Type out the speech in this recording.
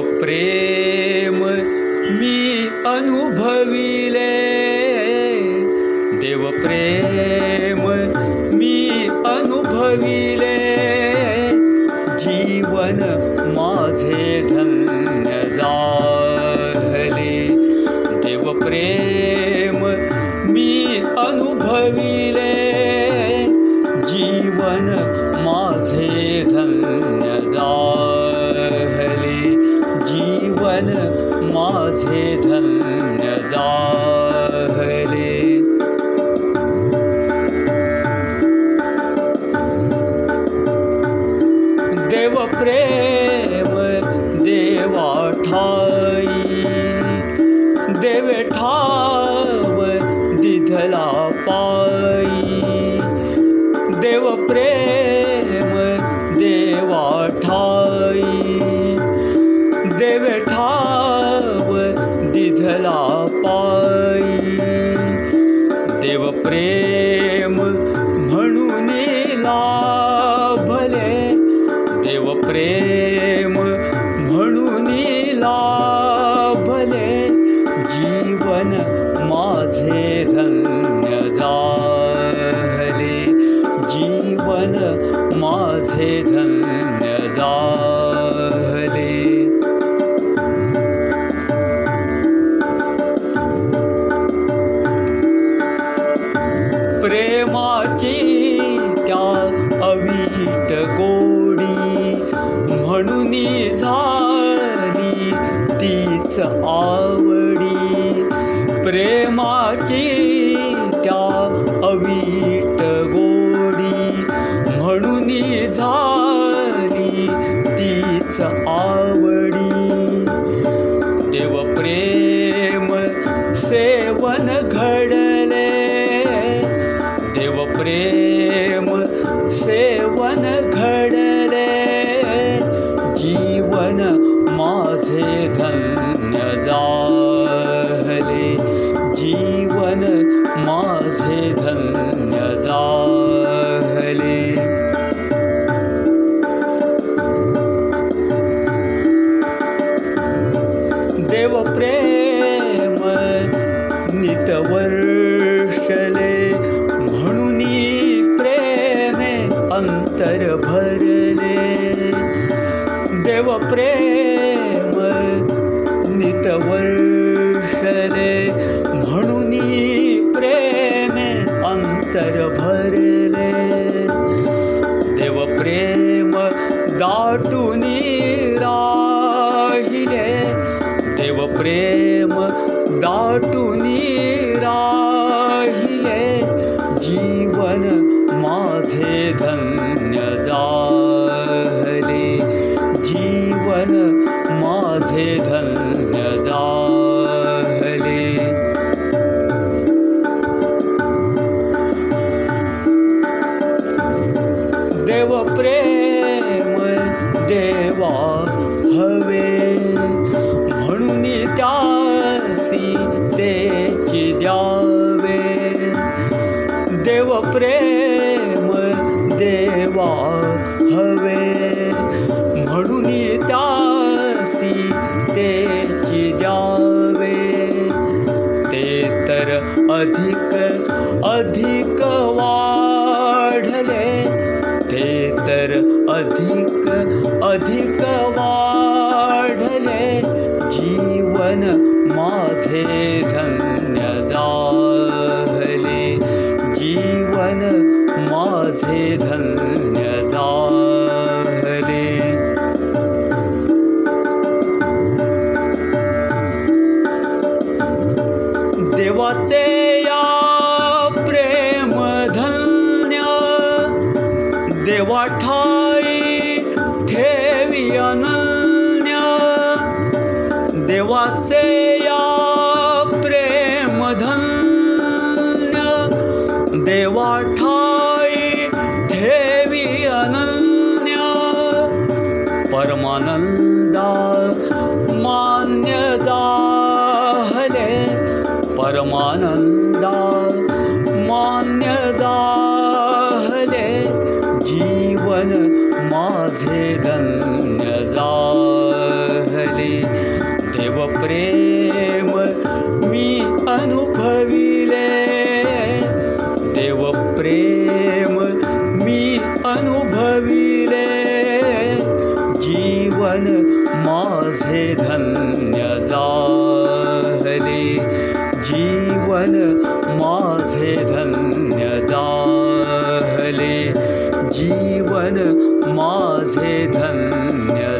देवप्रेम मी अनुभविले। देवप्रेम मी अनुभविले। जीवन माझे धन्य जाहले देवप्रेम माझे धन्य जाहले देव प्रेम देवा ठाई। देवे ठाव दिधला पाई। देव प्रेम देवा ठाई। देवे ठाव दिधला पाई आवडी प्रेमाची त्या अवीट गोडी म्हणून झाली तीच आवडी. देव प्रेम सेवन घडले माझे म्हणून प्रेमे अंतर भरले देव प्रेम दाटून राहिले। देव प्रेम दाटून राहिले। जीवन माझे धन्य जाहले। जीवन माझे धन्य हवे। म्हणून त्यासी तेची द्यावे। देव प्रेम देवा हवे। म्हणून त्यासी तेची द्यावे। ते तर अधिक अधिक वाढले। ते तर अधिक अधिक वाढले जीवन माझे धन्य जाहले जीवन माझे धन्य जाहले। देवाचे या प्रेम धन्य देवा देवाचे या प्रेम धन्य देवा अनन्य परमानंदा मान्य जाहले परमानंदा मान्य जाहले जीवन माझे धन्य देवप्रेम मी अनुभविले। देवप्रेम मी अनुभविले। जीवन माझे धन्य झाले। जीवन माझे धन्य झाले। जीवन माझे धन्य